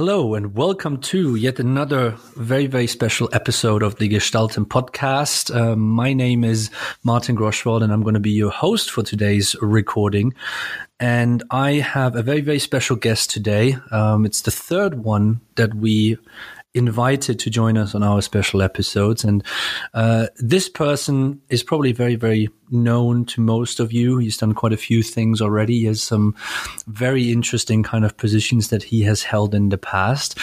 Hello and welcome to yet another very, very special episode of the Gestalten podcast. Uh, my name is Martin Groschwald and I'm going to be your host for today's recording. And I have a very, very special guest today. Um, it's the third one that we invited to join us on our special episodes. And uh, this person is probably very, very known to most of you. He's done quite a few things already. He has some very interesting kind of positions that he has held in the past.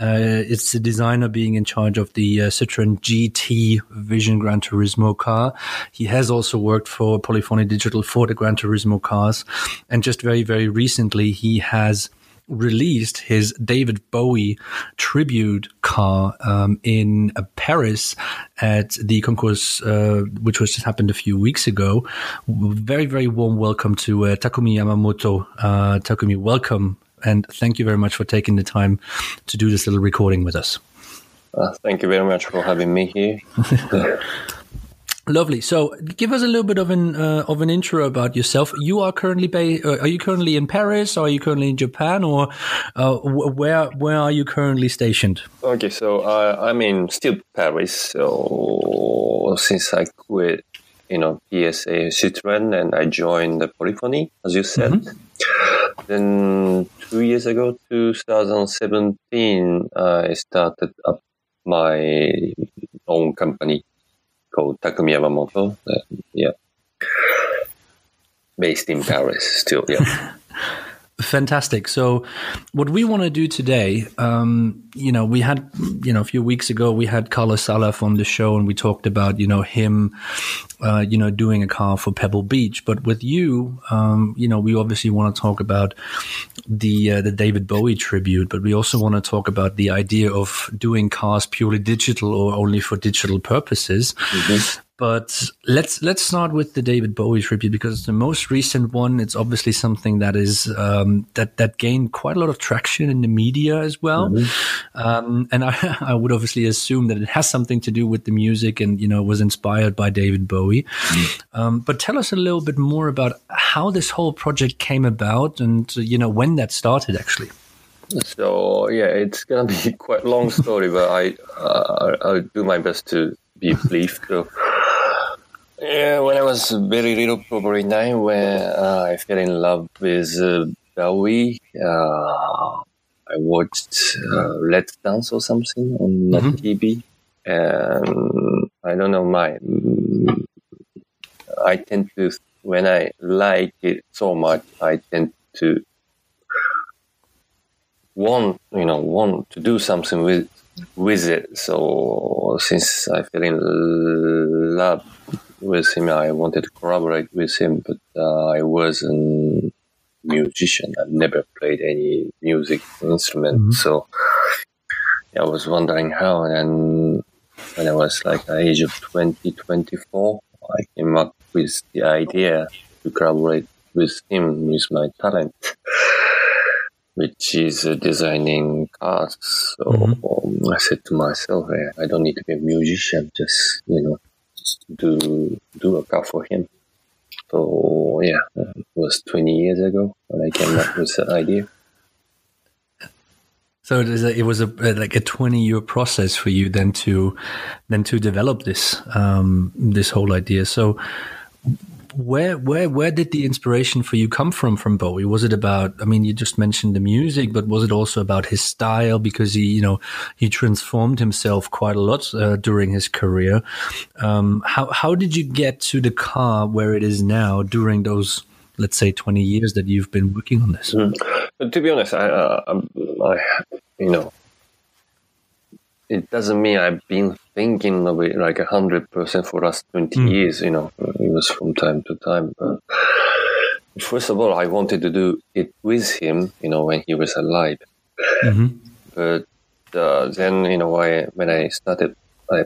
Uh, it's the designer being in charge of the uh, Citroen GT Vision Gran Turismo car. He has also worked for Polyphony Digital for the Gran Turismo cars. And just very, very recently, he has released his David Bowie tribute car um, in uh, Paris at the concours, uh, which was just happened a few weeks ago. Very, very warm welcome to uh, Takumi Yamamoto. Uh, Takumi, welcome. And thank you very much for taking the time to do this little recording with us. Uh, thank you very much for having me here. Lovely. So, give us a little bit of an uh, of an intro about yourself. You are currently ba- uh, are you currently in Paris? Or are you currently in Japan, or uh, where where are you currently stationed? Okay, so uh, I'm in still Paris. So since I quit, you know, PSA Citroen, and I joined the Polyphony, as you said. Mm-hmm. Then two years ago, 2017, I started up my own company called Takumi Yamamoto. Uh, yeah. Based in Paris still, yeah. Fantastic. So, what we want to do today, um, you know, we had, you know, a few weeks ago we had Carlos Salaff on the show, and we talked about, you know, him, uh, you know, doing a car for Pebble Beach. But with you, um, you know, we obviously want to talk about the uh, the David Bowie tribute, but we also want to talk about the idea of doing cars purely digital or only for digital purposes. Mm-hmm. But let's let's start with the David Bowie tribute because it's the most recent one. It's obviously something that is um, that that gained quite a lot of traction in the media as well. Mm-hmm. Um, and I, I would obviously assume that it has something to do with the music and you know was inspired by David Bowie. Mm-hmm. Um, but tell us a little bit more about how this whole project came about and you know when that started actually. So yeah, it's gonna be quite a long story, but I uh, I'll do my best to be brief. So yeah, when I was very little, probably nine, when uh, I fell in love with uh, Bowie, uh, I watched uh, Let's Dance or something on mm-hmm. TV, and I don't know my. I tend to when I like it so much, I tend to want you know want to do something with with it. So since I fell in love with him. I wanted to collaborate with him, but uh, I wasn't a musician. I never played any music instrument, mm-hmm. so I was wondering how. And when I was like the age of 20, 24, I came up with the idea to collaborate with him with my talent. Which is uh, designing cars. So mm-hmm. um, I said to myself, hey, I don't need to be a musician, just, you know, just do do a car for him. So yeah, it was 20 years ago when I came up with the idea. So it was a, it was a like a 20 year process for you then to then to develop this um, this whole idea. So where where where did the inspiration for you come from from Bowie? Was it about? I mean, you just mentioned the music, but was it also about his style? Because he, you know, he transformed himself quite a lot uh, during his career. Um, how how did you get to the car where it is now during those? Let's say twenty years that you've been working on this. Mm. To be honest, I, uh, I, you know, it doesn't mean I've been thinking of it like a hundred percent for last twenty mm. years. You know, it was from time to time. But first of all, I wanted to do it with him. You know, when he was alive. Mm-hmm. But uh, then, you know, I, when I started, I,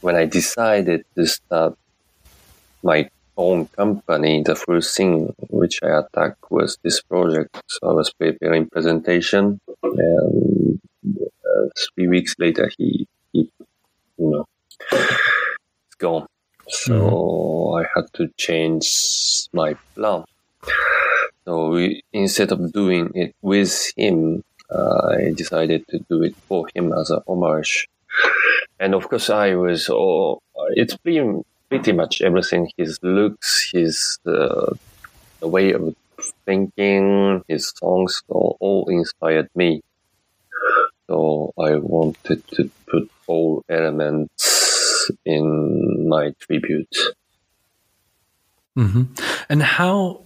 when I decided to start my own company, the first thing which I attacked was this project. So I was preparing presentation, and uh, three weeks later, he, he you know, it's gone. So mm-hmm. I had to change my plan. So we, instead of doing it with him, I decided to do it for him as a homage. And of course, I was. Oh, it's been pretty much everything. His looks, his uh, the way of thinking, his songs all, all inspired me. So I wanted to put all elements in my tribute. Mm-hmm. And how?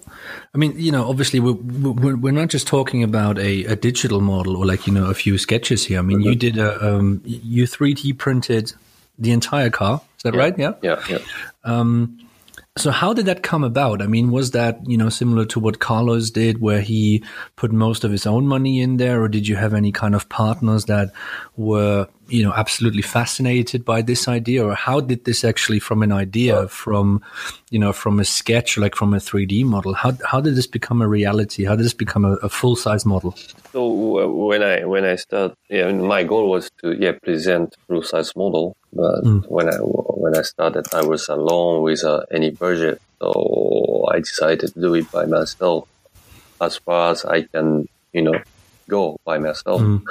I mean, you know, obviously we're we're, we're not just talking about a, a, digital model or like you know a few sketches here. I mean, mm-hmm. you did a um, you three D printed the entire car. Is that yeah. right? Yeah. Yeah. Yeah. Um, so how did that come about? I mean, was that, you know, similar to what Carlos did where he put most of his own money in there or did you have any kind of partners that were, you know, absolutely fascinated by this idea or how did this actually from an idea from, you know, from a sketch like from a 3D model, how how did this become a reality? How did this become a, a full-size model? So when I when I started, yeah, my goal was to yeah, present full-size model but mm. when I when I started, I was alone with uh, any budget, so I decided to do it by myself, as far as I can, you know, go by myself. Mm.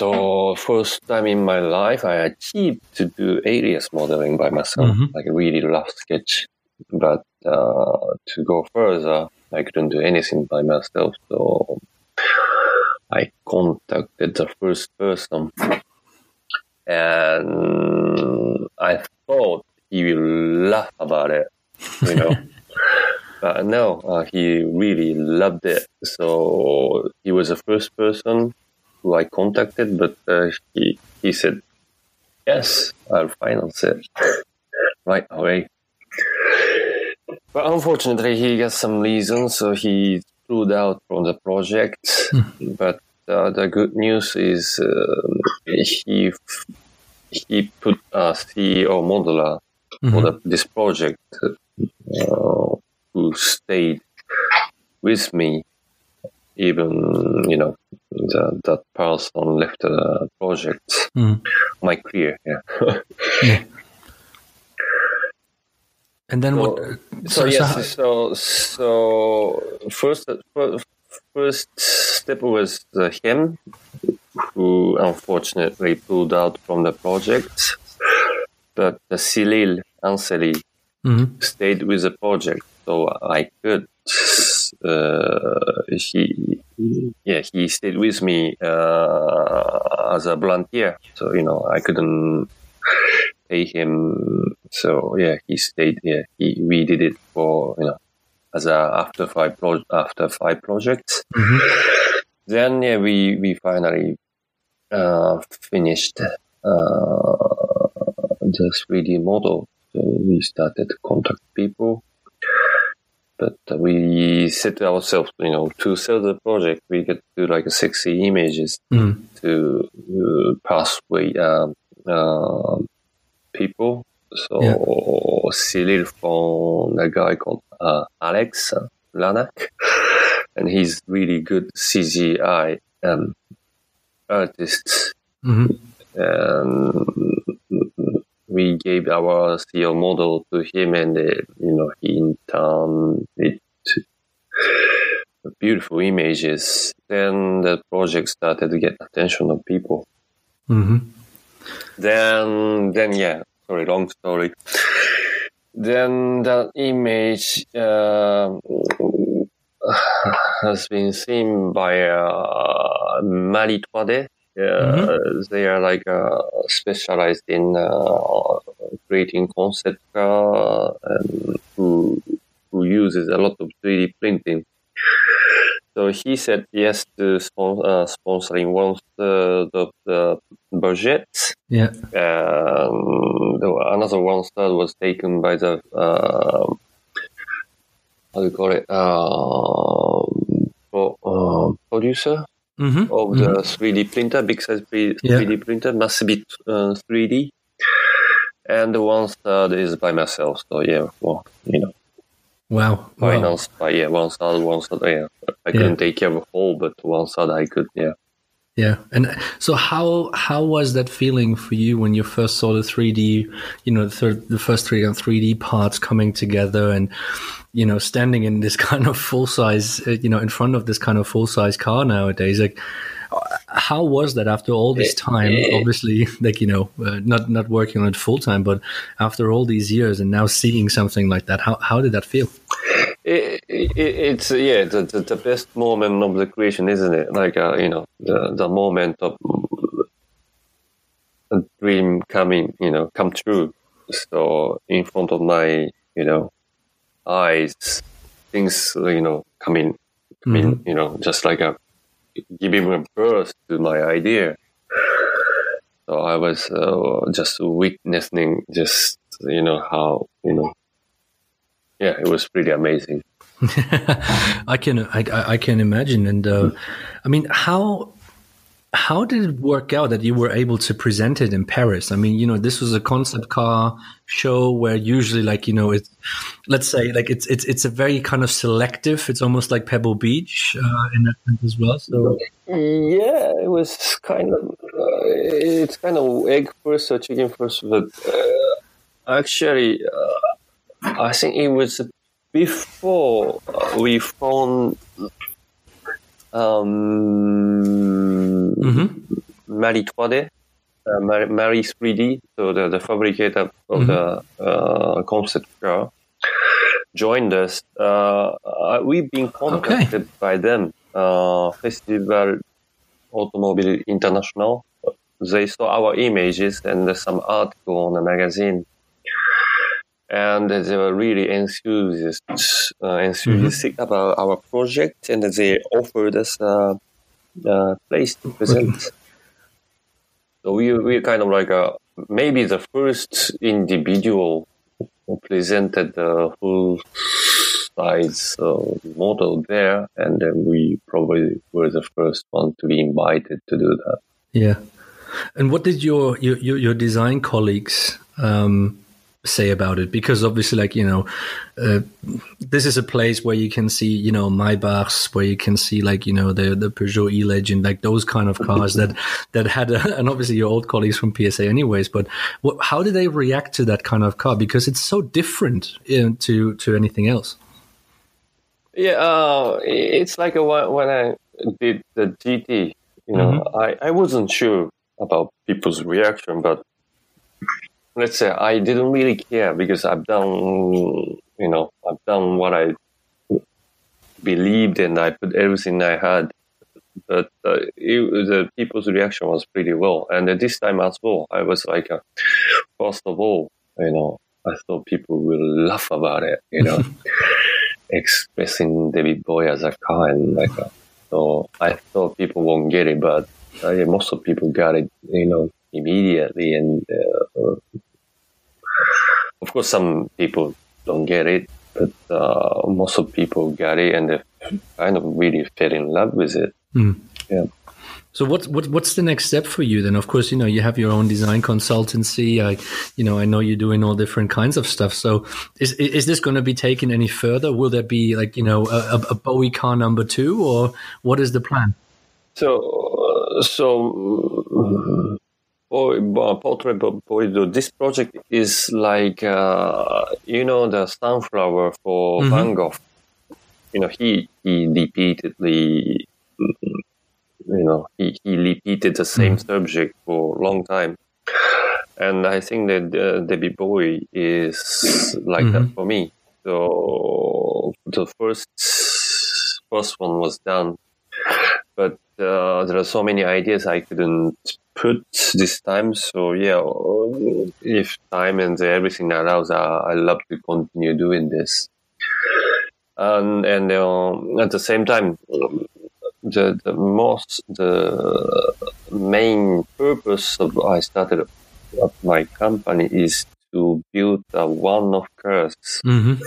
So first time in my life, I achieved to do alias modeling by myself, mm-hmm. like a really rough sketch. But uh, to go further, I couldn't do anything by myself. So I contacted the first person and I thought he will laugh about it, you know. but no, uh, he really loved it. So he was the first person who I contacted, but uh, he he said, "Yes, I'll finance it right away." But unfortunately, he got some reasons, so he pulled out from the project. Hmm. but uh, the good news is uh, he he put a CEO modeler mm-hmm. for the, this project uh, who stayed with me even you know the, that person left the project mm. my career yeah. yeah. and then so, what so, so yes so so first first step was him who unfortunately pulled out from the project. But uh, Cyril Anseli mm-hmm. stayed with the project, so I could. Uh, he, yeah, he stayed with me uh, as a volunteer, so you know I couldn't pay him. So yeah, he stayed. Yeah, he we did it for you know as a after five pro- after five projects. Mm-hmm. Then yeah, we we finally uh, finished uh, the 3D model. So we started to contact people, but we set ourselves, you know, to sell the project, we get to like sexy images mm. to uh, pathway um, uh, people. So yeah. Cyril found a guy called uh, Alex Lanak, and he's really good CGI um, artists. Mm-hmm. And we gave our CEO model to him, and uh, you know he in turn it beautiful images. Then the project started to get attention of people. Mm-hmm. Then, then yeah, sorry, long story. Then that image uh, has been seen by uh, Marie 3D. Uh, mm-hmm. They are like uh, specialized in uh, creating concept car and who who uses a lot of 3D printing. So he said yes to spon- uh, sponsoring once the, the, the budget. Yeah. Um, another one star was taken by the uh, how do you call it? Uh, pro, uh, producer mm-hmm. of the mm-hmm. 3D printer, big size 3D yeah. printer, Massivit uh, 3D. And the one star is by myself. So yeah, well, you know. Wow. Financed wow. by yeah, one star, one star. Yeah, I couldn't yeah. take care of a whole, but one star I could. Yeah. Yeah, and so how how was that feeling for you when you first saw the three D, you know, the, third, the first three and three D parts coming together, and you know, standing in this kind of full size, uh, you know, in front of this kind of full size car nowadays, like how was that after all this time? obviously like you know uh, not not working on it full time but after all these years and now seeing something like that how, how did that feel it, it, it's yeah the, the, the, best moment of the creation isn't it like uh, you know the the moment of a dream coming you know come true so in front of my you know eyes things you know coming coming mm-hmm. you know just like a giving a birth to my idea. So I was uh, just witnessing just, you know, how, you know, yeah, it was pretty amazing. I can I, I can imagine, and uh, I mean, how how did it work out that you were able to present it in Paris? I mean, you know, this was a concept car show where usually, like, you know, it's let's say like it's it's it's a very kind of selective. It's almost like Pebble Beach uh, in that sense as well. So yeah, it was kind of uh, it's kind of egg first or chicken first, but uh, actually, uh, I think it was before we found um, mm-hmm. Marie 3D, uh, Marie 3D, so the, the fabricator of mm-hmm. the uh, concept car, joined us. Uh, uh we've been contacted okay. by them, uh, Festival Automobile International. They saw our images and some article on the magazine and they were really enthusiastic, uh, enthusiastic mm-hmm. about our project, and they offered us a, a place to present. so we we kind of like a, maybe the first individual who presented the full size uh, model there, and then we probably were the first one to be invited to do that. Yeah. And what did your your your design colleagues um, say about it because obviously like you know uh, this is a place where you can see you know Maybachs where you can see like you know the the Peugeot E-Legend like those kind of cars that that had a, and obviously your old colleagues from PSA anyways but what, how did they react to that kind of car because it's so different in, to to anything else yeah uh, it's like a, when I did the GT you know mm-hmm. I, I wasn't sure about people's reaction but let's say I didn't really care because I've done, you know, I've done what I believed and I put everything I had. But uh, it, the people's reaction was pretty well. And at this time as well, I was like, uh, first of all, you know, I thought people will laugh about it, you know, expressing David Bowie as a car and like, uh, so I thought people won't get it, but uh, most of people got it, you know, immediately and uh, of course, some people don't get it, but uh, most of people get it and they kind of really fell in love with it. Mm. Yeah. So what, what what's the next step for you then? Of course, you know you have your own design consultancy. I you know I know you're doing all different kinds of stuff. So is is this going to be taken any further? Will there be like you know a, a Bowie car number two, or what is the plan? So uh, so portrait Boido. This project is like uh, you know the sunflower for mm-hmm. Van Gogh. You know he he repeatedly you know he, he repeated the same mm-hmm. subject for a long time, and I think that uh, David Bowie is like mm-hmm. that for me. So the first first one was done, but uh, there are so many ideas I couldn't put this time. So yeah, if time and everything allows, I, I love to continue doing this. And and uh, at the same time, the the most the main purpose of I started my company is to build a one of cars. Mm-hmm.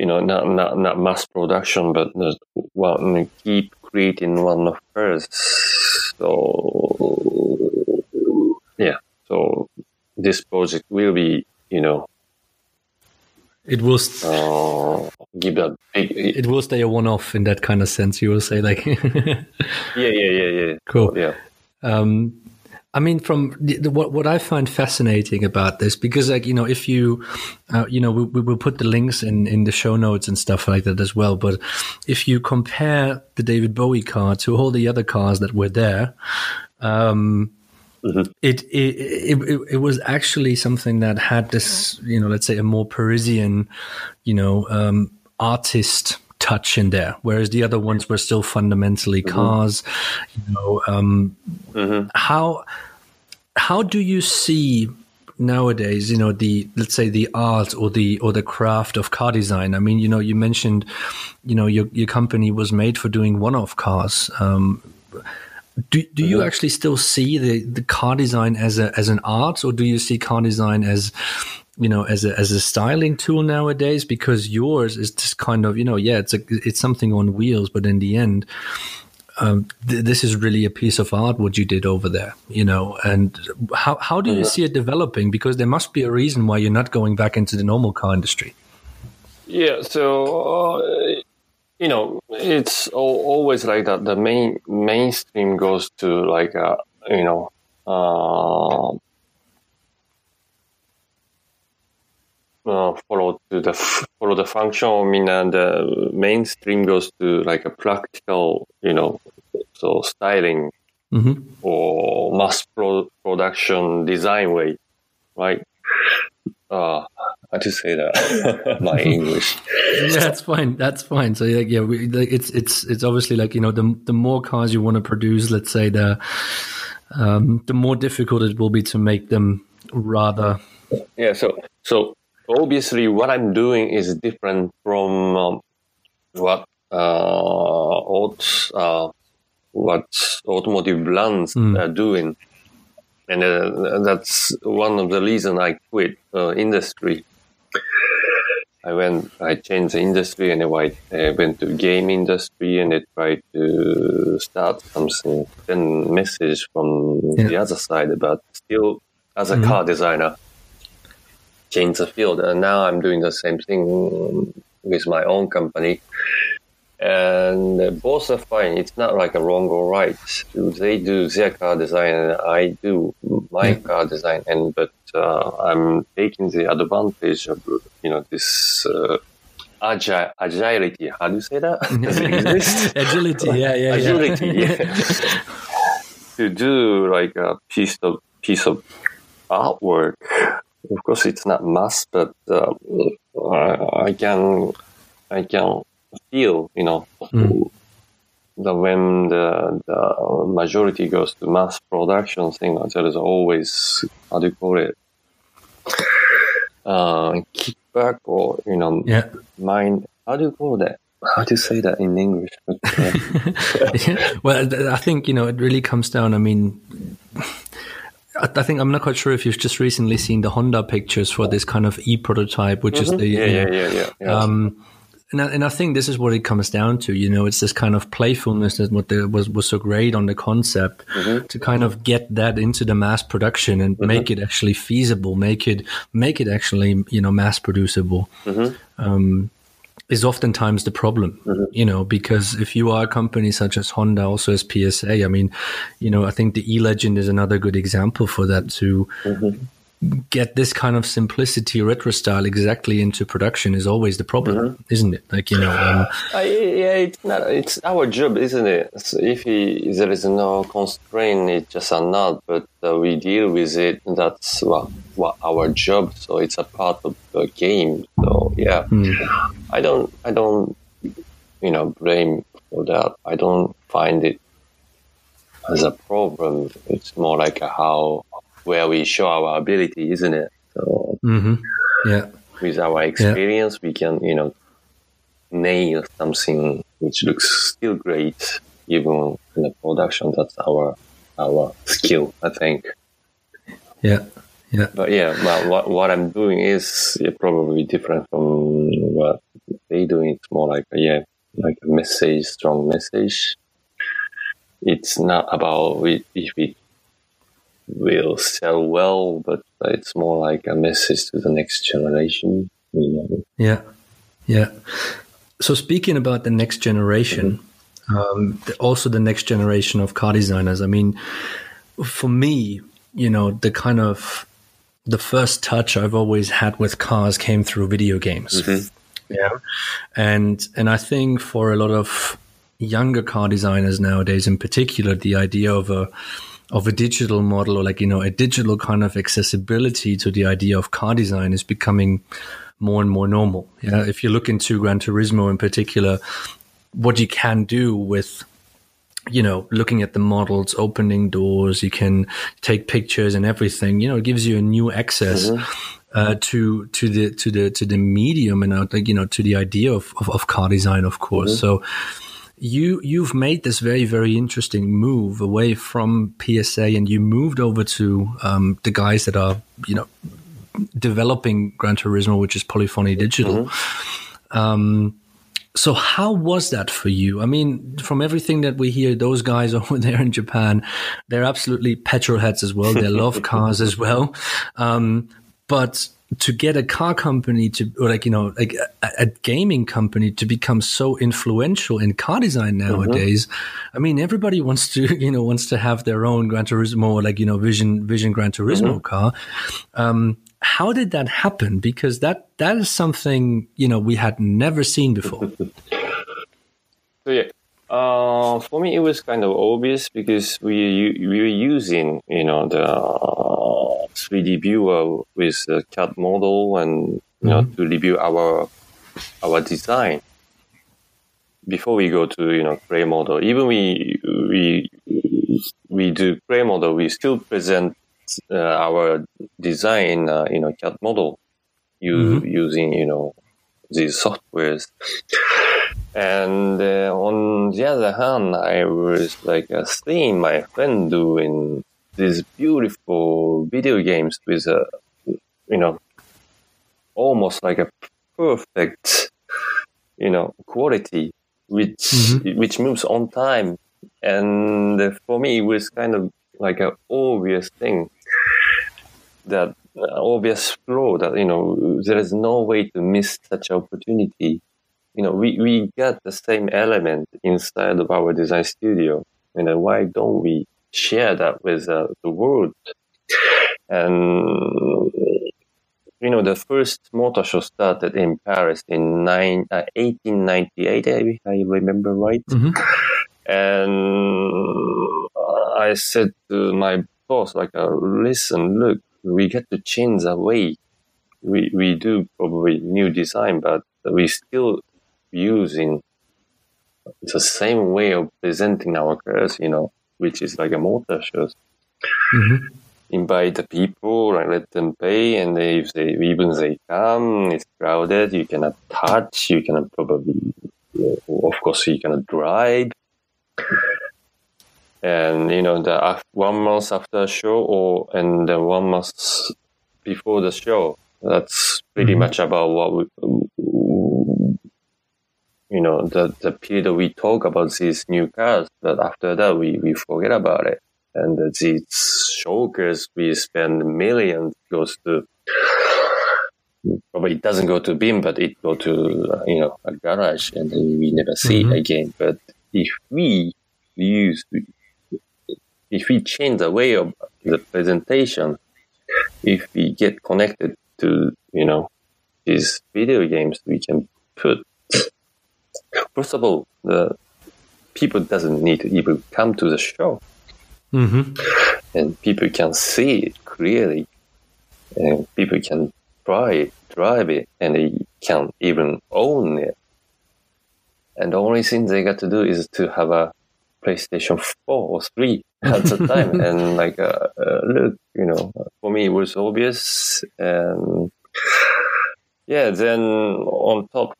You know, not not not mass production, but well, keep creating one of cars so yeah, so this project will be, you know, It will. St- uh, give that big. it will stay a one-off in that kind of sense. You will say like. yeah, yeah, yeah, yeah. Cool. Yeah. Um, I mean, from the, the, what what I find fascinating about this, because like you know, if you, uh, you know, we, we will put the links in in the show notes and stuff like that as well. But if you compare the David Bowie car to all the other cars that were there, um, Mhm. it, it it it it was actually something that had this, you know, let's say a more Parisian, you know, um, artist touch in there, whereas the other ones were still fundamentally cars. You know, um, Mhm. how how do you see nowadays you know the let's say the art or the or the craft of car design i mean you know you mentioned you know your your company was made for doing one-off cars um do, do you actually still see the, the car design as a as an art or do you see car design as you know as a as a styling tool nowadays because yours is just kind of you know yeah it's a it's something on wheels but in the end um, th- this is really a piece of art what you did over there you know and how how do you see it developing? Because there must be a reason why you're not going back into the normal car industry. Yeah, so uh, you know, it's always like that. The main mainstream goes to like uh, you know, uh, uh, follow to the follow the function. I mean, and the mainstream goes to like a practical, you know, so styling hmm or mass pro- production design way, right? Uh, how to say that? My English. yeah that's fine that's fine so like, yeah we, like, it's it's it's obviously like you know the the more cars you want to produce let's say the um the more difficult it will be to make them rather Yeah, so so obviously what I'm doing is different from um, what uh, aut- uh, what automotive brands Mm. are doing, and uh, that's one of the reason I quit uh, industry. I went, I changed the industry, and then I went to game industry, and I tried to start something, Then message from Yeah. the other side, but still as a Mhm. car designer, change the field. And now I'm doing the same thing with my own company. And both are fine. It's not like a wrong or right. They do their car design, and I do my Yeah. car design. And but uh, I'm taking the advantage of you know this uh, agile agility. How do you say that? Does it exist? agility yeah yeah agility yeah, yeah. to do like a piece of piece of artwork of course it's not mass but uh, I, I can i can feel you know Mm. that when the, the majority goes to mass production thing there is always how do you call it uh kickback or you know yeah. mind how do you call that how do you say that in english uh, well, I think you know it really comes down. I mean, I think I'm not quite sure if you've just recently seen the Honda pictures for this kind of e prototype, which is the yeah yeah yeah yeah, yeah. Um, and I, and I think this is what it comes down to. You know, it's this kind of playfulness that what the, was was so great on the concept Mm-hmm. to kind of get that into the mass production and make it actually feasible, make it make it actually you know mass producible. Mm-hmm. Um, is oftentimes the problem, Mm-hmm. you know, because if you are a company such as Honda, also as PSA, I mean, you know, I think the E Legend is another good example for that to Mm-hmm. Get this kind of simplicity retro style exactly into production is always the problem, Mm-hmm. isn't it? Like, you know, um, Uh, yeah, it's not. It's our job, isn't it? So if he, there is no constraint, it's just a not. But uh, we deal with it. That's what, what our job. So it's a part of the game. So yeah, Hmm. I don't. I don't. You know, blame for that. I don't find it as a problem. It's more like a how where we show our ability, isn't it? So mhm. yeah, with our experience, we can, you know, nail something which looks still great, even in the production. That's our our skill, I think. yeah, yeah, But yeah, well, what what I'm doing is yeah, probably different from what they doing. It's more like yeah, like a message, strong message. It's not about if we will sell well, but it's more like a message to the next generation. Yeah, yeah. So speaking about the next generation, mm-hmm. um, also the next generation of car designers. I mean, for me, you know, the kind of the first touch I've always had with cars came through video games. Mm-hmm. Yeah, and and I think for a lot of younger car designers nowadays, in particular, the idea of a of a digital model or like you know a digital kind of accessibility to the idea of car design is becoming more and more normal. Yeah, if you look into Gran Turismo in particular, what you can do with you know, looking at the models, opening doors, you can take pictures and everything. You know, it gives you a new access mm-hmm. uh, to to the to the to the medium and uh, like you know to the idea of of, of car design, of course. Mm-hmm. So you you've made this very very interesting move away from PSA and you moved over to um, the guys that are you know developing Gran Turismo, which is Polyphony Digital. Mm-hmm. Um, so how was that for you? I mean, from everything that we hear, those guys over there in Japan, they're absolutely petrol heads as well. They love cars as well. Um, but to get a car company to, or like, you know, like a, a, gaming company to become so influential in car design mm-hmm. nowadays, mm-hmm. I mean, everybody wants to, you know, wants to have their own Gran Turismo, like, you know, Vision, Vision Gran Turismo mm-hmm. car. Um, how did that happen? Because that that is something you know we had never seen before. so yeah, uh, for me it was kind of obvious because we we were using you know the 3D viewer with the CAD model and you know mm-hmm. to review our our design before we go to you know gray model. Even we we we do gray model, we still present uh, our design, uh, you know, CAD model you, mm-hmm. using, you know, these softwares. And uh, on the other hand, I was like uh, seeing my friend doing these beautiful video games with a, you know, almost like a perfect, you know, quality, which mm-hmm. which moves on time. And for me, it was kind of like an obvious thing that uh, obvious flaw that you know there is no way to miss such opportunity. You know, we we get the same element inside of our design studio. And then why don't we share that with uh, the world? And you know, the first motor show started in Paris in nine, uh, 1898, if I remember right. Mm-hmm. And I said to my boss, like, uh, listen, look, we get to change the way we, we do probably new design, but we still using the same way of presenting our cars, you know, which is like a motor show. Mm-hmm. Invite the people, and let them pay, and if they even they come, it's crowded. You cannot touch. You cannot probably, of course, you cannot drive and you know the one month after the show or and the one month before the show that's pretty mm-hmm. much about what we you know the the period we talk about these new cars but after that we we forget about it and these showcase we spend millions goes to probably it doesn't go to BIM, but it go to you know a garage, and we never see mm-hmm. it again. But if we use if we change the way of the presentation, if we get connected to, you know, these video games, we can put, first of all, the people doesn't need to even come to the show. Mm-hmm. And people can see it clearly. And people can try it, drive it, and they can even own it. And the only thing they got to do is to have a PlayStation 4 or 3 at the time. and like, uh, uh, look, you know, for me, it was obvious. And yeah, then on top,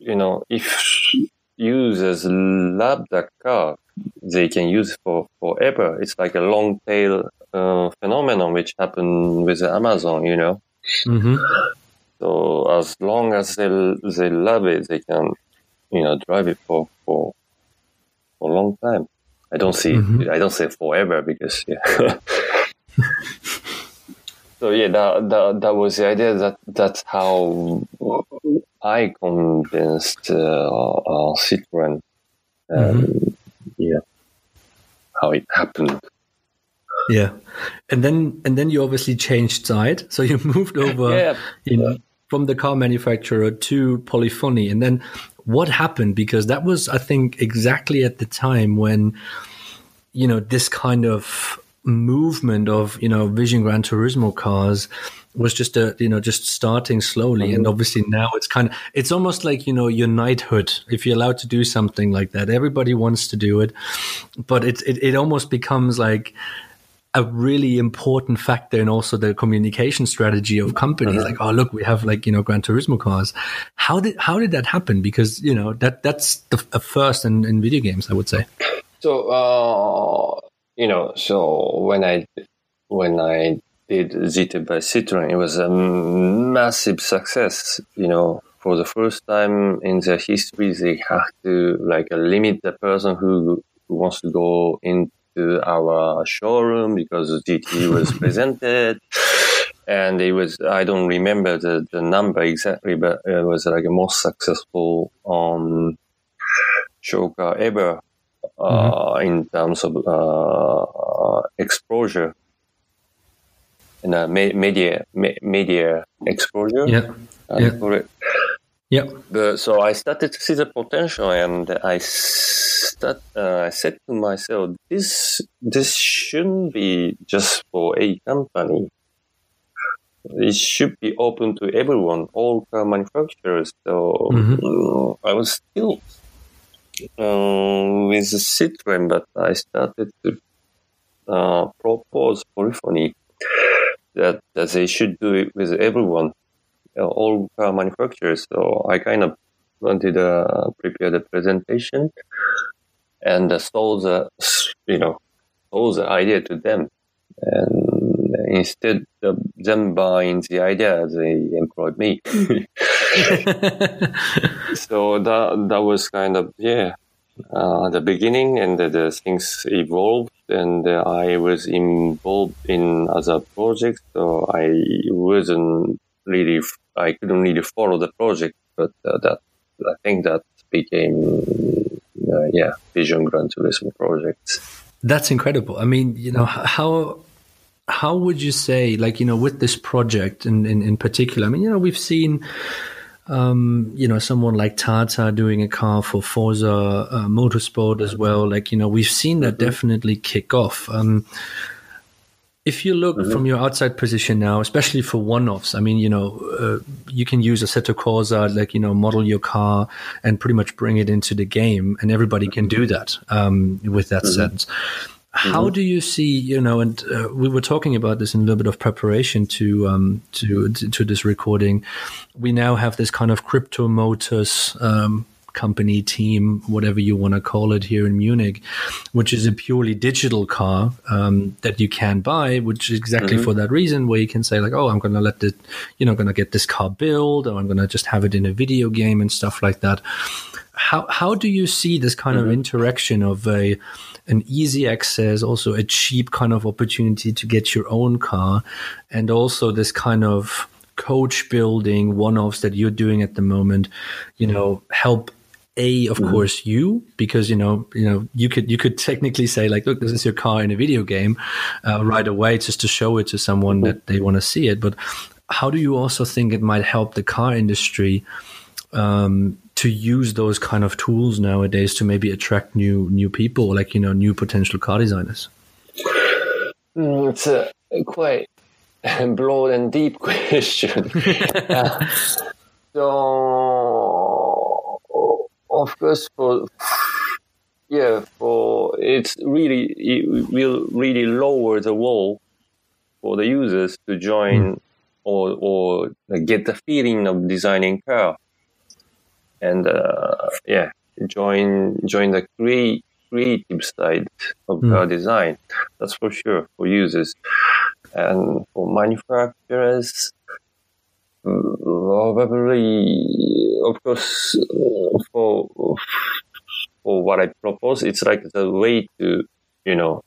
you know, if users love the car, they can use for forever. It's like a long tail uh, phenomenon which happened with Amazon, you know. Mm-hmm. So as long as they they love it, they can, you know, drive it for for for a long time. I don't see mm-hmm. I don't say forever because yeah. so yeah, that, that that was the idea. That that's how I convinced uh, uh, Citroen. Um, mm-hmm. Yeah, how it happened. Yeah, and then and then you obviously changed side, so you moved over yeah. in, from the car manufacturer to Polyphony, and then what happened? Because that was, I think, exactly at the time when you know this kind of movement of you know Vision Gran Turismo cars was just a you know just starting slowly mm-hmm. and obviously now it's kind of it's almost like you know your knighthood if you're allowed to do something like that everybody wants to do it but it it, it almost becomes like a really important factor in also the communication strategy of companies. Uh-huh. Like, oh, look, we have like you know Gran Turismo cars. How did how did that happen? Because you know that that's the first in, in video games, I would say. So uh, you know, so when I when I did GT by Citroen, it was a massive success. You know, for the first time in their history, they had to like limit the person who, who wants to go into our showroom because the GT was presented. And it was, I don't remember the, the number exactly, but it was like a most successful um, show car ever uh, mm-hmm. in terms of uh, exposure and uh, media media exposure. Yeah, yeah. Correct. Yeah. But, so I started to see the potential, and I start. Uh, I said to myself, "This this shouldn't be just for a company. It should be open to everyone, all car manufacturers." So mm-hmm. uh, I was still uh, with Citroen, but I started to uh, propose polyphony that, that they should do it with everyone all car manufacturers. So I kind of wanted to prepare the presentation and uh, sold the, you know, sold the idea to them. And instead of them buying the idea, they employed me. so that, that was kind of, yeah, uh, at the beginning and the, the things evolved and uh, I was involved in other projects. So I wasn't really I couldn't really follow the project, but uh, that I think that became uh, yeah Vision Gran Turismo project. That's incredible. I mean, you know how how would you say like you know with this project in in, in particular? I mean, you know we've seen. Um, you know, someone like Tata doing a car for Forza uh, Motorsport as well. Like, you know, we've seen that mm-hmm. definitely kick off. Um, if you look mm-hmm. from your outside position now, especially for one-offs, I mean, you know, uh, you can use a set of Corsa, like you know, model your car and pretty much bring it into the game, and everybody can do that um, with that mm-hmm. sense. How mm-hmm. do you see, you know, and uh, we were talking about this in a little bit of preparation to, um, to, to this recording. We now have this kind of crypto motors um, company, team, whatever you want to call it here in Munich, which is a purely digital car um, that you can buy, which is exactly mm-hmm. for that reason, where you can say like, oh, I'm going to let it, you know, going to get this car built, or I'm going to just have it in a video game and stuff like that. How how do you see this kind mm-hmm. of interaction of a an easy access, also a cheap kind of opportunity to get your own car, and also this kind of coach building one-offs that you're doing at the moment, you know, help a of mm-hmm. course you because you know you know you could you could technically say like look this is your car in a video game uh, right away just to show it to someone mm-hmm. that they want to see it but how do you also think it might help the car industry um, to use those kind of tools nowadays to maybe attract new new people like you know new potential car designers? Mm, it's a quite broad and deep question. Uh, so of course, for yeah, for it's really it will really lower the wall for the users to join mm. or or get the feeling of designing car, and uh, yeah, join join the create creative side of mm. design. That's for sure for users, and for manufacturers probably, of course, for for what I propose, it's like the way to, you know,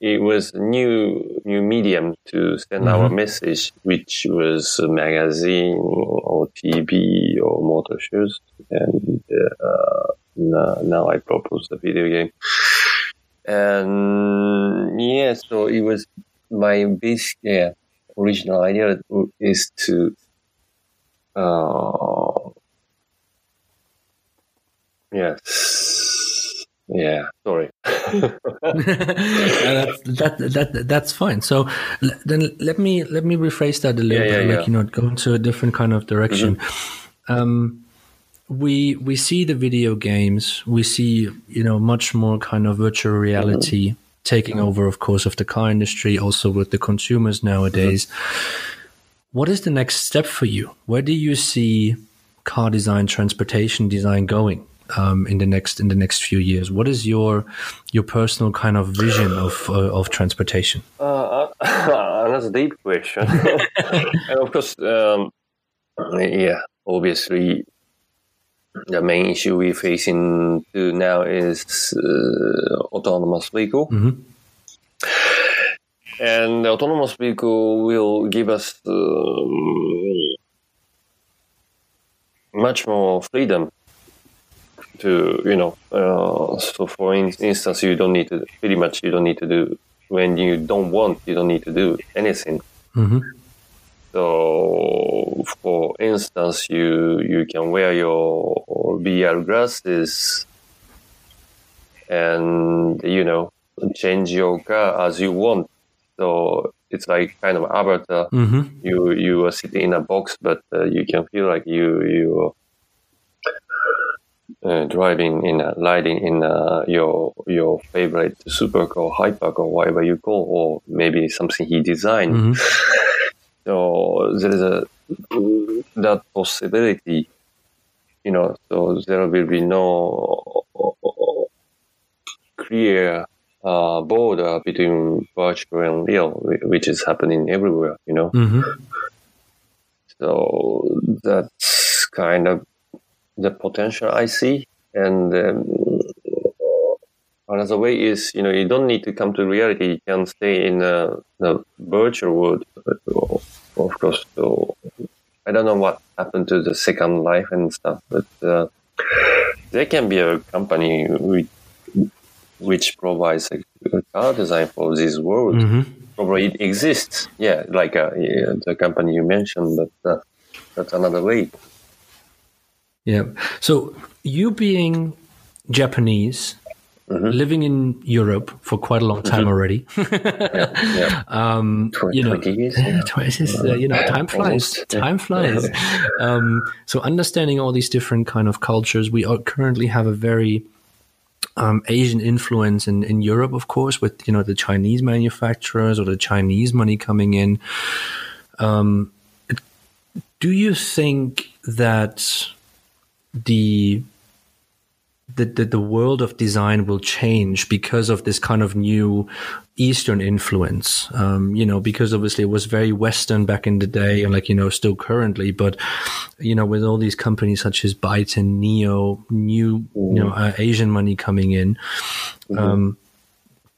it was a new new medium to send Mm-hmm. our message, which was a magazine or TV or motor shows. and uh, now, now I propose the video game. And yeah, so it was my basic yeah, original idea is to uh, yes yeah sorry that's, that, that that's fine. So then let me let me rephrase that a little Yeah, bit, yeah, like yeah. you know, go into a different kind of direction. Mm-hmm. Um, we we see the video games, we see you know much more kind of virtual reality mm-hmm. taking over, of course, of the car industry, also with the consumers nowadays. Mm-hmm. What is the next step for you? Where do you see car design, transportation design going? Um, in the next in the next few years, what is your your personal kind of vision of uh, of transportation? Uh, a deep question. and of course, um, yeah, obviously, the main issue we're facing to now is uh, autonomous vehicle. Mhm. And the autonomous vehicle will give us um, much more freedom to, you know, uh, so for in- instance, you don't need to, pretty much you don't need to do, when you don't want, you don't need to do anything. hmm So, for instance, you you can wear your VR glasses and you know change your car as you want. So it's like kind of avatar. hmm You you are sitting in a box, but uh, you can feel like you you uh, driving in a riding in uh, your your favorite supercar, hypercar, whatever you call, or maybe something he designed. hmm So there is a that possibility, you know. So there will be no clear uh, border between virtual and real, which is happening everywhere, you know. hmm So that's kind of the potential I see. And um, another way is, you know, you don't need to come to reality. You can stay in uh, the virtual world, of course. So I don't know what happened to the second life and stuff, but uh, there can be a company which, which provides a, a car design for this world hmm probably it exists. Yeah, like uh, yeah, the company you mentioned, but uh, that's another way. Yeah. So you being Japanese, living in Europe for quite a long time already, Yeah, um, Tw- you know, 20 years, yeah, yeah. tw- it's just, uh, you know, time flies. Time flies. um, so understanding all these different kind of cultures, we are currently have a very um, Asian influence in, in Europe, of course, with you know the Chinese manufacturers or the Chinese money coming in. Um, do you think that the the, the the world of design will change because of this kind of new Eastern influence. Um, you know, because obviously it was very Western back in the day, and like you know, still currently. But you know, with all these companies such as Byton and NIO, new you know uh, Asian money coming in. Um,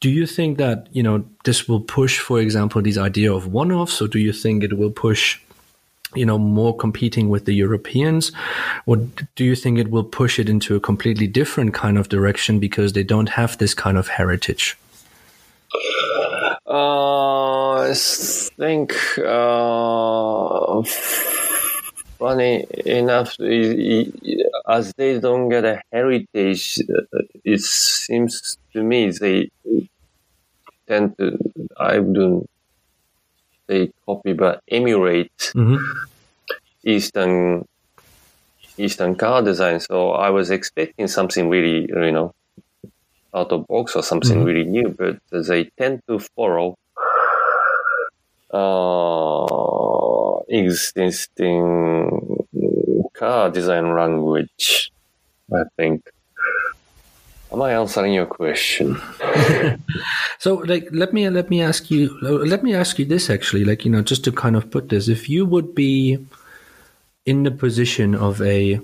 do you think that you know this will push, for example, this idea of one-offs, or do you think it will push? You know more competing with the Europeans or do you think it will push it into a completely different kind of direction because they don't have this kind of heritage? Uh, I think, uh, funny enough, as they don't get a heritage, it seems to me they tend to, I wouldn't say copy, but emulate hmm Eastern Eastern car design. So I was expecting something really, you know, out of box or something Mhm. really new, but they tend to follow uh, existing car design language. I think. Am I answering your question? so like let me let me ask you let me ask you this actually like you know just to kind of put this if you would be in the position of a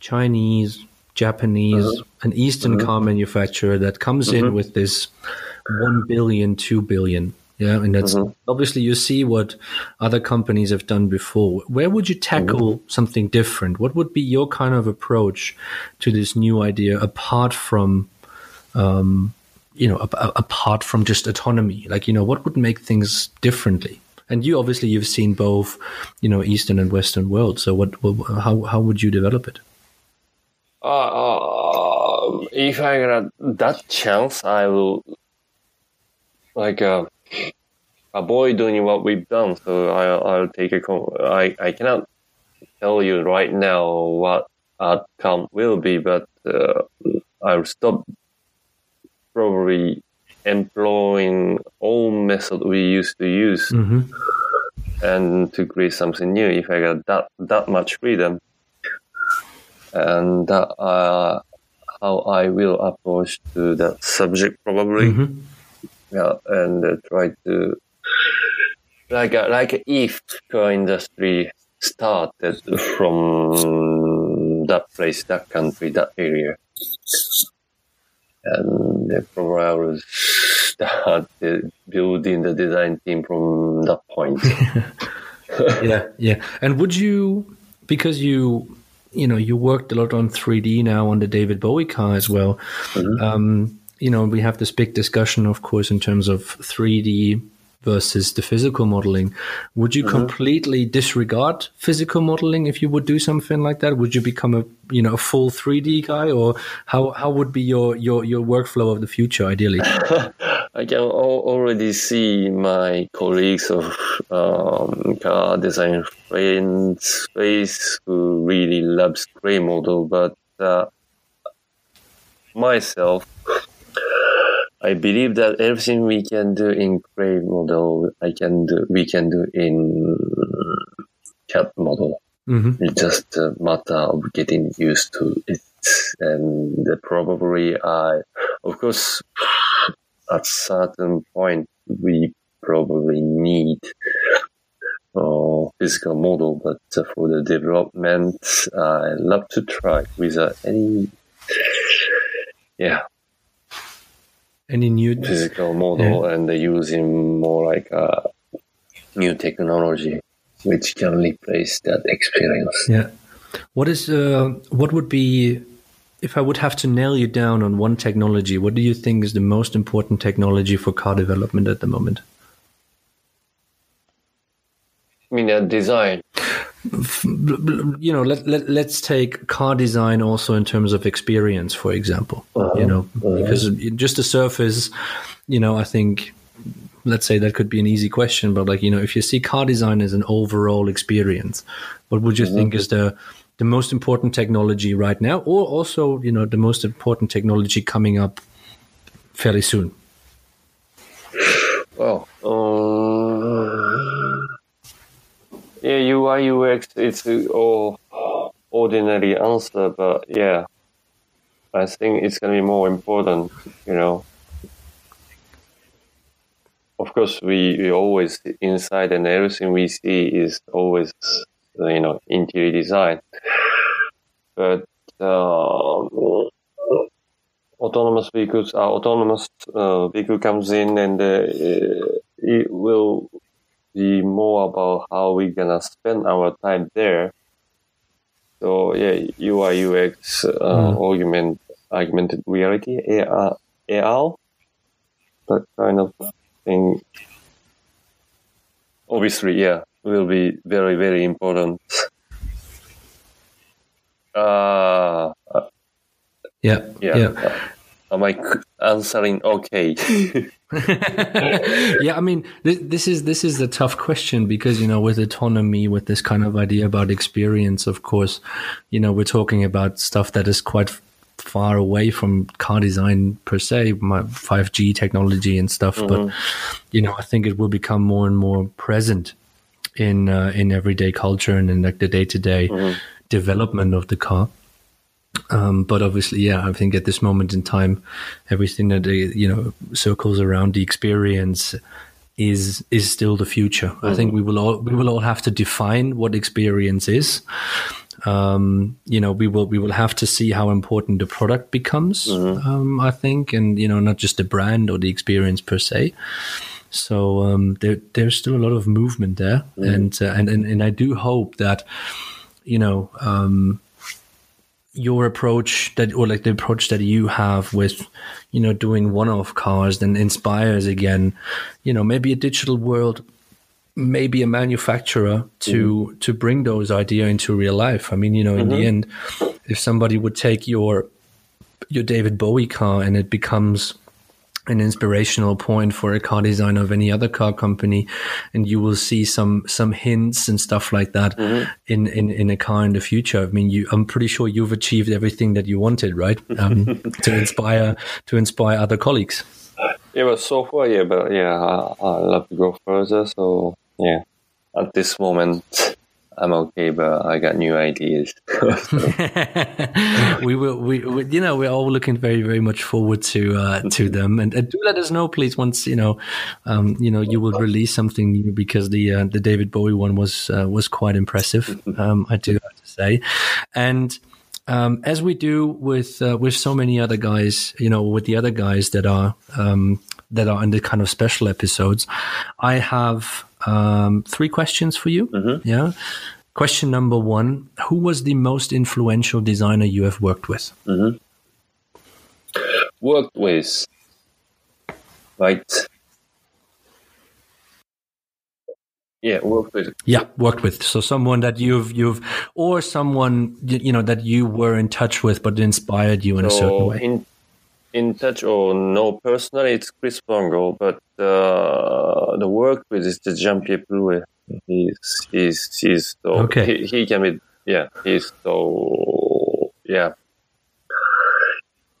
Chinese Japanese uh-huh. an Eastern uh-huh. car manufacturer that comes in uh-huh. with this 1 billion, 2 billion. Yeah, and that's mm-hmm. obviously you see what other companies have done before. Where would you tackle mm-hmm. something different? What would be your kind of approach to this new idea apart from, um, you know, a- apart from just autonomy? Like, you know, what would make things differently? And you obviously you've seen both, you know, Eastern and Western world. So what, what how how would you develop it? Uh, uh, if I get that chance, I will like uh, avoid doing what we've done. So I'll, I'll take a. I I cannot tell you right now what outcome will be, but uh, I'll stop probably employing old method we used to use mm-hmm. and to create something new if I got that that much freedom. And that uh, how I will approach to that subject probably. Mm-hmm. Yeah, and uh, try to like like if car industry started from that place, that country, that area and the programmers started building the design team from that point. yeah, yeah. And would you, because you, you know, you worked a lot on 3D now on the David Bowie car as well. Mm-hmm. Um, you know, we have this big discussion, of course, in terms of 3D versus the physical modeling. Would you mm-hmm. completely disregard physical modeling if you would do something like that? Would you become a you know a full 3D guy, or how how would be your your your workflow of the future ideally? I can already see my colleagues of um, car design friends face who really loves clay model, but uh, myself I believe that everything we can do in clay model, I can do, we can do in CAD model. Mm-hmm. It's just a matter of getting used to it. And probably I, of course, at certain point, we probably need a physical model, but for the development, I love to try without any, yeah, any new physical model yeah. and they're using more like a new technology which can replace that experience. Yeah. What is uh, what would be if i would have to nail you down on one technology what do you think is the most important technology for car development at the moment? I mean, uh, design you know let, let let's take car design also in terms of experience for example uh-huh. you know uh-huh. because just the surface you know i think let's say that could be an easy question but like you know if you see car design as an overall experience what would you uh-huh. think is the the most important technology right now or also you know the most important technology coming up fairly soon well yeah, UI UX it's all ordinary answer, but yeah, I think it's gonna be more important. You know, of course, we, we always inside and everything we see is always you know interior design, but uh, autonomous vehicles, uh, autonomous uh, vehicle comes in and uh, it will be more about how we're gonna spend our time there. So yeah, UI UX uh, mm. augment augmented reality AR AR that kind of thing. Obviously, yeah, will be very very important. Uh, yeah, yeah. yeah. Am I answering okay? yeah, I mean, this, this, is this is a tough question because you know, with autonomy, with this kind of idea about experience, of course, you know, we're talking about stuff that is quite far away from car design per se, my 5G technology and stuff. Mm-hmm. But you know, I think it will become more and more present in uh, in everyday culture and in like the day to day development of the car. Um, but obviously, yeah, I think at this moment in time, everything that you know circles around the experience is is still the future. Mm-hmm. I think we will all we will all have to define what experience is. Um, you know, we will we will have to see how important the product becomes. Um, I think, and you know, not just the brand or the experience per se. So um, there, there's still a lot of movement there, and, uh, and and and I do hope that you know um, your approach that or like the approach that you have with you know doing one-off cars then inspires again you know maybe a digital world maybe a manufacturer to mm-hmm. to bring those idea into real life. I mean you know in the mm-hmm. end if somebody would take your your david bowie car and it becomes an inspirational point for a car designer of any other car company and you will see some some hints and stuff like that in, in in a car in the future. I mean you i'm pretty sure you've achieved everything that you wanted right? Um, to inspire to inspire other colleagues. Yeah, but so far, yeah, but yeah, I, I love to go further. So yeah, at this moment, I'm okay, but I got new ideas. we will we, we you know we're all looking very very much forward to uh to them. And, and do let us know please once you know um you know you will release something new because the uh, the david bowie one was uh, was quite impressive um i do have to say. And um, as we do with uh, with so many other guys, you know, with the other guys that are um, that are in the kind of special episodes, I have um, three questions for you. Yeah. Question number one: Who was the most influential designer you have worked with? Worked with, right? Yeah, worked with. Yeah, worked with. So someone that you've you've or someone you know that you were in touch with, but inspired you in a certain way. in in touch or no personally, it's Chris Bangle, but uh, the work with is the Jean Pierre Ploué. He's he's he's so Okay. he, he can be yeah he's so yeah.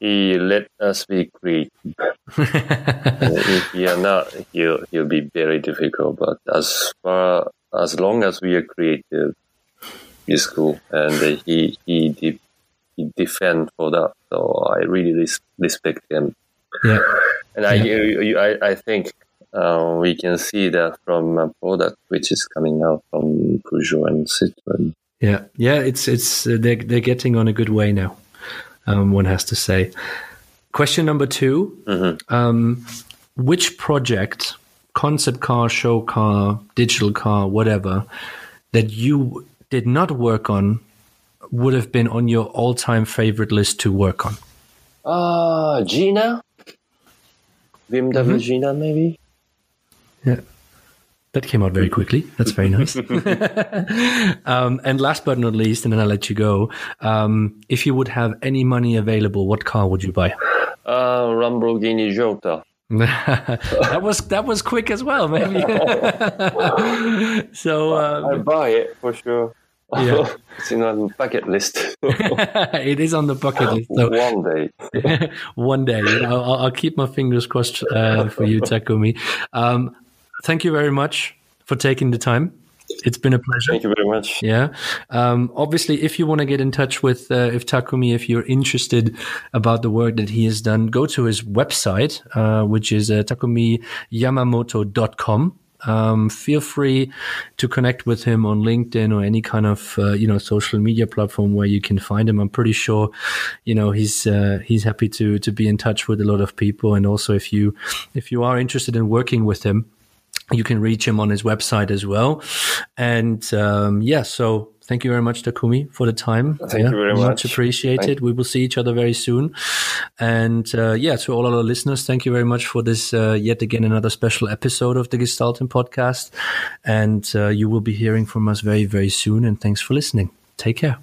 He let us be creative. if we are not, he'll he'll be very difficult. But as far as long as we are creative, he's cool, and he he de- he defend for that. So I really res- respect him, yeah, and I Yeah. you, you, I I think uh, we can see that from a product which is coming out from Peugeot and Citroen. yeah, yeah. It's it's uh, they're they're getting on a good way now. Um, one has to say. Question number 2 Um, which project, concept car, show car, digital car, whatever, that you did not work on would have been on your all-time favorite list to work on? Ah, Gina, BMW Gina maybe. Yeah. That came out very quickly. That's very nice. um, and last but not least, and then I'll let you go. Um, if you would have any money available, what car would you buy? Uh, Lamborghini Jota. that was that was quick as well, maybe. so I um, buy it for sure. Yeah. it's in on bucket list. it is on the bucket list. So One day. one day, I'll, I'll keep my fingers crossed uh, for you, Takumi. Um, thank you very much for taking the time. It's been a pleasure. Thank you very much. Yeah. Um, obviously, if you want to get in touch with uh, if Takumi, if you're interested about the work that he has done, go to his website, uh, which is uh, takumiyamamoto.com. Um, feel free to connect with him on LinkedIn or any kind of uh, you know social media platform where you can find him. I'm pretty sure you know he's uh, he's happy to to be in touch with a lot of people. And also, if you if you are interested in working with him, you can reach him on his website as well. And um, yeah, so thank you very much, Takumi, for the time. Thank yeah, you very much. much. appreciated. We will see each other very soon. And uh, yeah, to all our listeners, thank you very much for this uh, yet again another special episode of the Gestalten podcast. And uh, you will be hearing from us very, very soon. And thanks for listening. Take care.